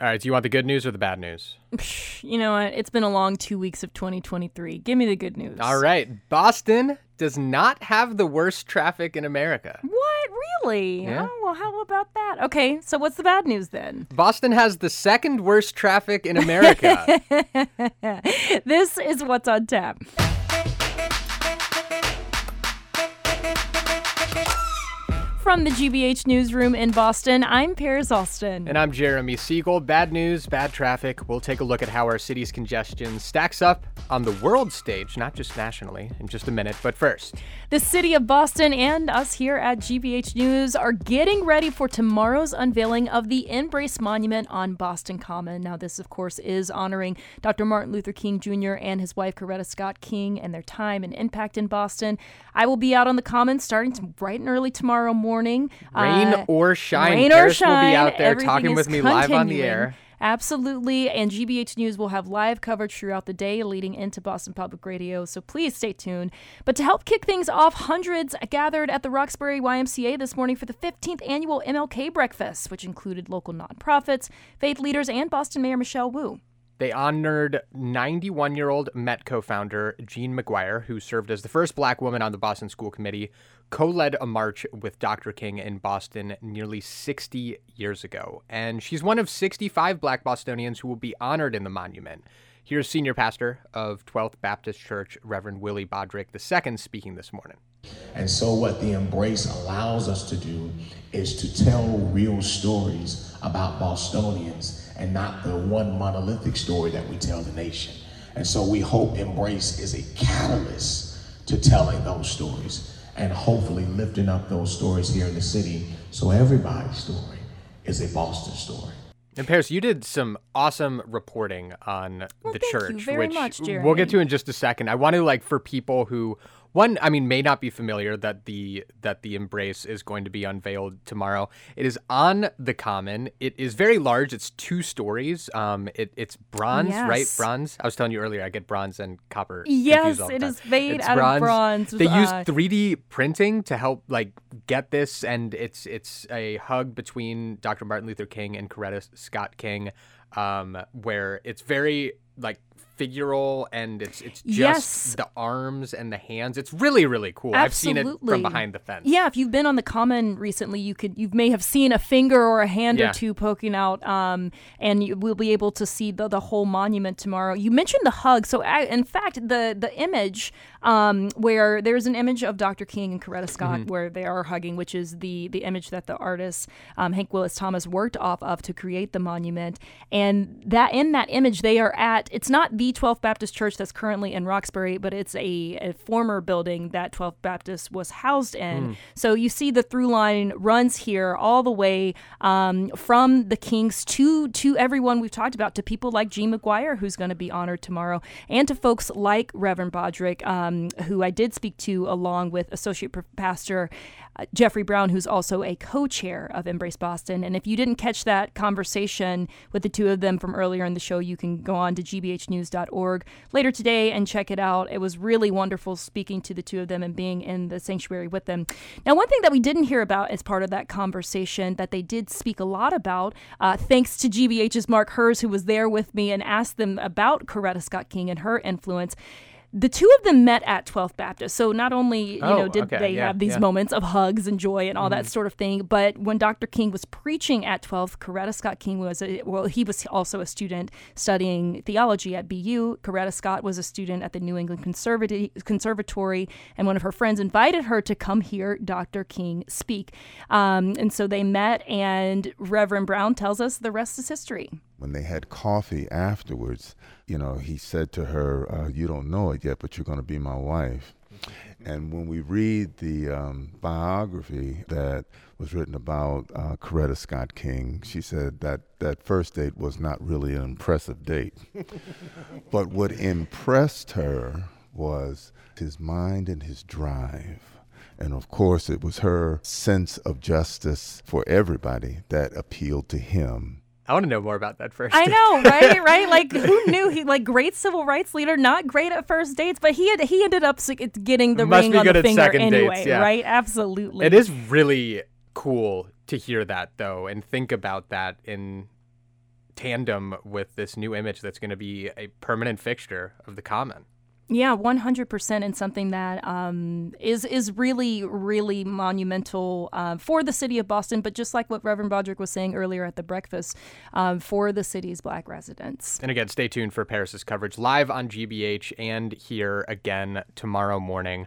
All right, do you want the good news or the bad news? You know what? It's been a long two weeks of 2023. Give me the good news. All right, Boston does not have the worst traffic in America. What? Really? Yeah. Oh, well, how about that? Okay, so what's the bad news then? Boston has the second worst traffic in America. this is what's on tap. From the GBH newsroom in Boston, I'm Paris Alston. and I'm Jeremy Siegel. Bad news, bad traffic. We'll take a look at how our city's congestion stacks up on the world stage, not just nationally, in just a minute. But first, The city of Boston and us here at GBH News are getting ready for tomorrow's unveiling of the Embrace Monument on Boston Common. Now, this, of course, is honoring Dr. Martin Luther King Jr. and his wife, Coretta Scott King, and their time and impact in Boston. I will be out on the Common starting to bright and early tomorrow morning. Rain Uh, or shine, rain Paris or shine, will be out there talking with me live on the air. Absolutely. And GBH News will have live coverage throughout the day leading into Boston Public Radio. So please stay tuned. But to help kick things off, hundreds gathered at the Roxbury YMCA this morning for the 15th annual MLK Breakfast, which included local nonprofits, faith leaders, and Boston Mayor Michelle Wu. They honored 91 year old METCO founder Jean McGuire, who served as the first black woman on the Boston School Committee, co led a march with Dr. King in Boston nearly 60 years ago. And she's one of 65 black Bostonians who will be honored in the monument. Here's senior pastor of 12th Baptist Church, Reverend Willie Bodrick II, speaking this morning. And so, what the embrace allows us to do is to tell real stories about Bostonians and not the one monolithic story that we tell the nation. And so, we hope Embrace is a catalyst to telling those stories and hopefully lifting up those stories here in the city so everybody's story is a Boston story. And Paris, you did some awesome reporting on Well, the thank you church, very which much, we'll get to in just a second. I want to like for people who one, I mean, may not be familiar that the that the embrace is going to be unveiled tomorrow. It is on the common. It is very large. It's two stories. Um, it, it's bronze, right? Bronze. I was telling you earlier, I get bronze and copper. Yes, confused all the it is made It's out of bronze They used uh, 3D printing to help like get this, and it's it's a hug between Dr. Martin Luther King and Coretta Scott King, um, where it's very like figural and it's it's just Yes. the arms and the hands. It's really really cool. I've seen it from behind the fence. Yeah, if you've been on the common recently, you could you may have seen a finger or a hand Yeah. or two poking out, um, and you will be able to see the, the whole monument tomorrow. You mentioned the hug, so I, in fact, the the image um, where there's an image of Dr. King and Coretta Scott Mm-hmm. where they are hugging, which is the the image that the artist um, Hank Willis Thomas worked off of to create the monument, and that in that image they are at. It's not the 12th Baptist Church that's currently in Roxbury, but it's a, a former building that 12th Baptist was housed in. So you see the through line runs here all the way um, from the Kings to to everyone we've talked about, to people like Jean McGuire, who's going to be honored tomorrow, and to folks like Reverend Bodrick, um, who I did speak to, along with Associate Pastor Jeffrey Brown, who's also a co-chair of Embrace Boston. And if you didn't catch that conversation with the two of them from earlier in the show, you can go on to gbhnews.org later today and check it out. It was really wonderful speaking to the two of them and being in the sanctuary with them. Now, one thing that we didn't hear about as part of that conversation that they did speak a lot about, uh, thanks to GBH's Mark Herz, who was there with me and asked them about Coretta Scott King and her influence. The two of them met at 12th Baptist. So not only, you Oh, know, did okay, they yeah, have these yeah. Moments of hugs and joy and all that sort of thing, but when Dr. King was preaching at 12th, Coretta Scott King was a, well, he was also a student studying theology at BU. Coretta Scott was a student at the New England Conservati- Conservatory, and one of her friends invited her to come hear Dr. King speak. Um, and so they met, and Reverend Brown tells us the rest is history. When they had coffee afterwards, you know, he said to her, uh, "You don't know it yet, but you're going to be my wife." And when we read the um, biography that was written about uh, Coretta Scott King, she said that that first date was not really an impressive date. but what impressed her was his mind and his drive. And of course, it was her sense of justice for everybody that appealed to him. I want to know more about that first. I know, right? right? Like, who knew he like great civil rights leader, not great at first dates, but he had he ended up getting the Must ring be on good the at finger second dates, yeah. right? Absolutely. It is really cool to hear that though, and think about that in tandem with this new image that's going to be a permanent fixture of the common. Yeah, one hundred percent, and something that um, is is really really monumental uh, for the city of Boston. But just like what Reverend Bodrick was saying earlier at the breakfast, um, for the city's Black residents. And again, stay tuned for Paris's coverage live on GBH and here again tomorrow morning.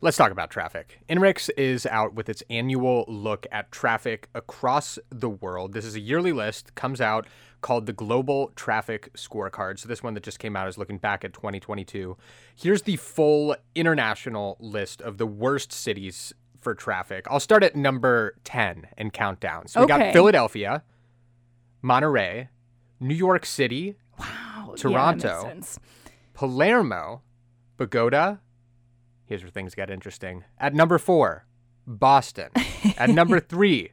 Let's talk about traffic. INRIX is out with its annual look at traffic across the world. This is a yearly list, comes out called the Global Traffic Scorecard. So this one that just came out is looking back at 2022. Here's the full international list of the worst cities for traffic. I'll start at number 10 and count down. So we got Philadelphia, Monterrey, New York City, Wow, yeah, Toronto. sense. Palermo, Bogota. Here's where things get interesting. At number four, Boston. At number three,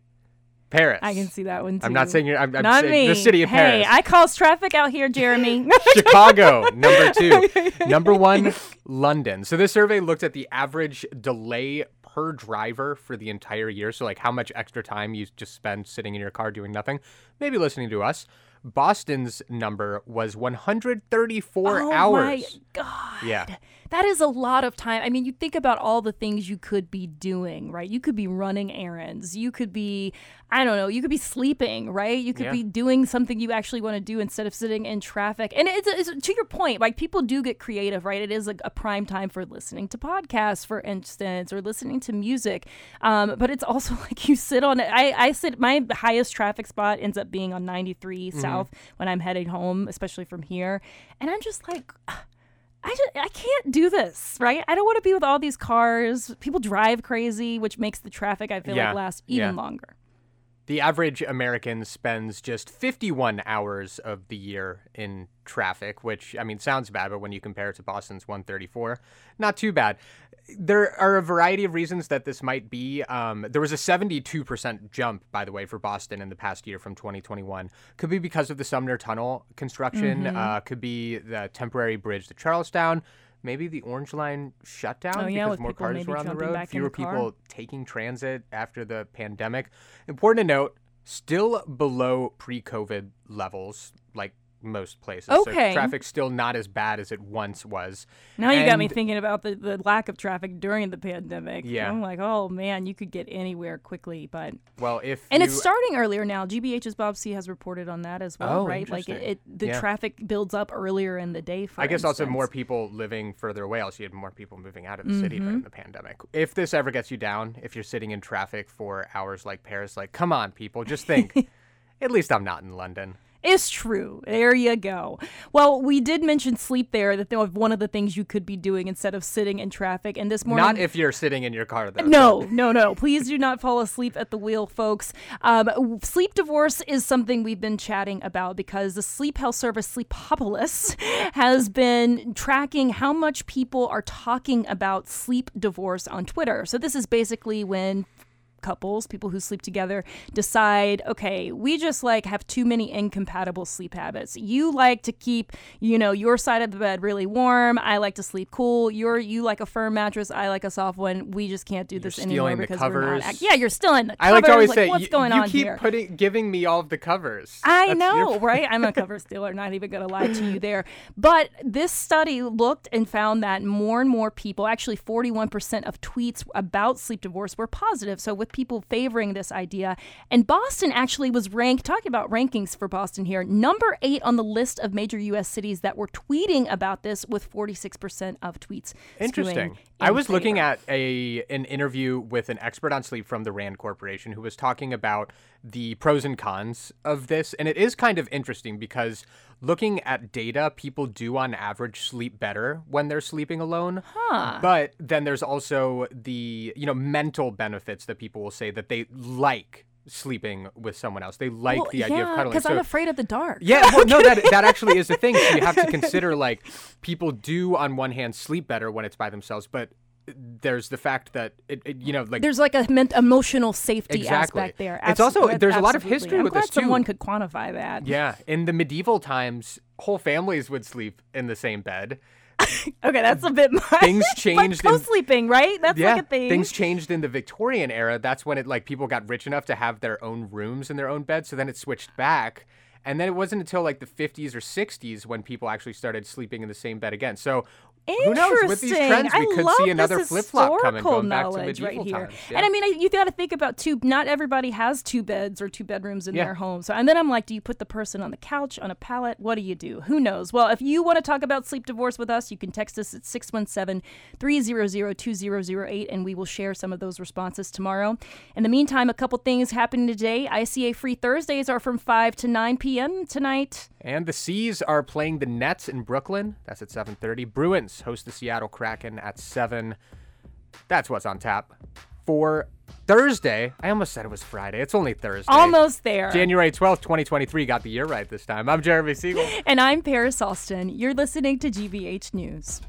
Paris. I can see that one too. I'm not saying you're. I'm, I'm not saying me. the city of hey, Paris. I cause traffic out here, Jeremy. Chicago, number two. Number one, London. So this survey looked at the average delay per driver for the entire year. So like how much extra time you just spend sitting in your car doing nothing, maybe listening to us. Boston's number was 134 oh hours. my god. Yeah. That is a lot of time. I mean, you think about all the things you could be doing, right? You could be running errands. You could be, I don't know, you could be sleeping, right? You could Yeah. be doing something you actually want to do instead of sitting in traffic. And it's, it's to your point, like people do get creative, right? It is a, a prime time for listening to podcasts, for instance, or listening to music. Um, but it's also like you sit on it. I, I sit, my highest traffic spot ends up being on 93 South Mm-hmm. when I'm heading home, especially from here. And I'm just like, I just, I can't do this, right? I don't want to be with all these cars. People drive crazy, which makes the traffic I feel Yeah, like last even yeah. longer. The average American spends just 51 hours of the year in traffic, which, I mean, sounds bad, but when you compare it to Boston's 134, not too bad. There are a variety of reasons that this might be. Um, there was a 72% jump, by the way, for Boston in the past year from 2021. Could be because of the Sumner Tunnel construction, Mm-hmm. uh, could be the temporary bridge to Charlestown. Maybe the Orange Line shut down Oh, yeah, because more cars were on the road, fewer the people taking transit after the pandemic. Important to note, still below pre-COVID levels, like most places. Okay. So traffic's still not as bad as it once was. Now you got me thinking about the, the lack of traffic during the pandemic. Yeah. I'm like, oh man, you could get anywhere quickly, but Well, if and you, it's starting earlier now. GBH's Bob Seay has reported on that as well, Oh, right? Like it, it the Yeah. traffic builds up earlier in the day. For I guess also more people living further away. Also, you had more people moving out of the city Mm-hmm. during the pandemic. If this ever gets you down, if you're sitting in traffic for hours like Paris, like, come on, people, just think. At least I'm not in London. It's true. There you go. Well, we did mention sleep there. That was one of the things you could be doing instead of sitting in traffic. And this morning, Not if you're sitting in your car, though. No, no, no. Please do not fall asleep at the wheel, folks. Um, sleep divorce is something we've been chatting about because the sleep health service Sleepopolis has been tracking how much people are talking about sleep divorce on Twitter. So this is basically when couples, people who sleep together, decide, okay, we just like have too many incompatible sleep habits. You like to keep, you know, your side of the bed really warm. I like to sleep cool. You're you like a firm mattress. I like a soft one. We just can't do this anymore because we're not. Act- yeah, you're still in the I like to always covers, say, what's you, going you on keep here? putting, giving me all of the covers. I That's know, your- right? I'm a cover stealer, not even going to lie to you there. But this study looked and found that more and more people, actually 41% of tweets about sleep divorce were positive. So with people favoring this idea. And Boston actually was ranked, talking about rankings for Boston here, number eight on the list of major U.S. cities that were tweeting about this with 46% of tweets. Interesting. I was looking at a an interview with an expert on sleep from the Rand Corporation who was talking about the pros and cons of this, and it is kind of interesting because looking at data, people do on average sleep better when they're sleeping alone. Huh. But then there's also the you know mental benefits that people will say that they like sleeping with someone else. They like Well, the idea of cuddling. because So- I'm afraid of the dark. yeah, well, no, that that actually is a thing. So you have to consider like people do on one hand sleep better when it's by themselves, but there's the fact that it, it you know like There's like a ment- emotional safety Exactly. aspect there. It's also- Absol- there's a lot of history I'm with glad this, too. Someone could quantify that. yeah, in the medieval times, whole families would sleep in the same bed. Okay, that's a bit much. Things Like changed in- co-sleeping, right? That's yeah, like a thing. things changed in the Victorian era. That's when it like people got rich enough to have their own rooms in their own beds. So then it switched back. And then it wasn't until like the 50s or 60s when people actually started sleeping in the same bed again. So who knows? With these Interesting. trends, we I could love see another this flip flop coming, going back to knowledge medieval right here. times. And I mean, I- you got to think about two. Not everybody has two beds or two bedrooms in Yeah. their home. So, and then I'm like, do you put the person on the couch, on a pallet? What do you do? Who knows? Well, if you want to talk about sleep divorce with us, you can text us at 617-300-2008, and we will share some of those responses tomorrow. In the meantime, a couple things happening today. ICA Free Thursdays are from 5 to 9 p.m. tonight. And the C's are playing the Nets in Brooklyn. That's at 7:30. Bruins host the Seattle Kraken at 7. That's what's on tap. For Thursday, I almost said it was Friday. It's only Thursday. Almost there. January 12th, 2023. Got the year right this time. I'm Jeremy Siegel. And I'm Paris Alston. You're listening to GBH News.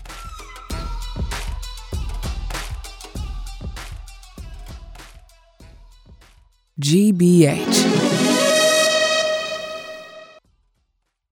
GBH.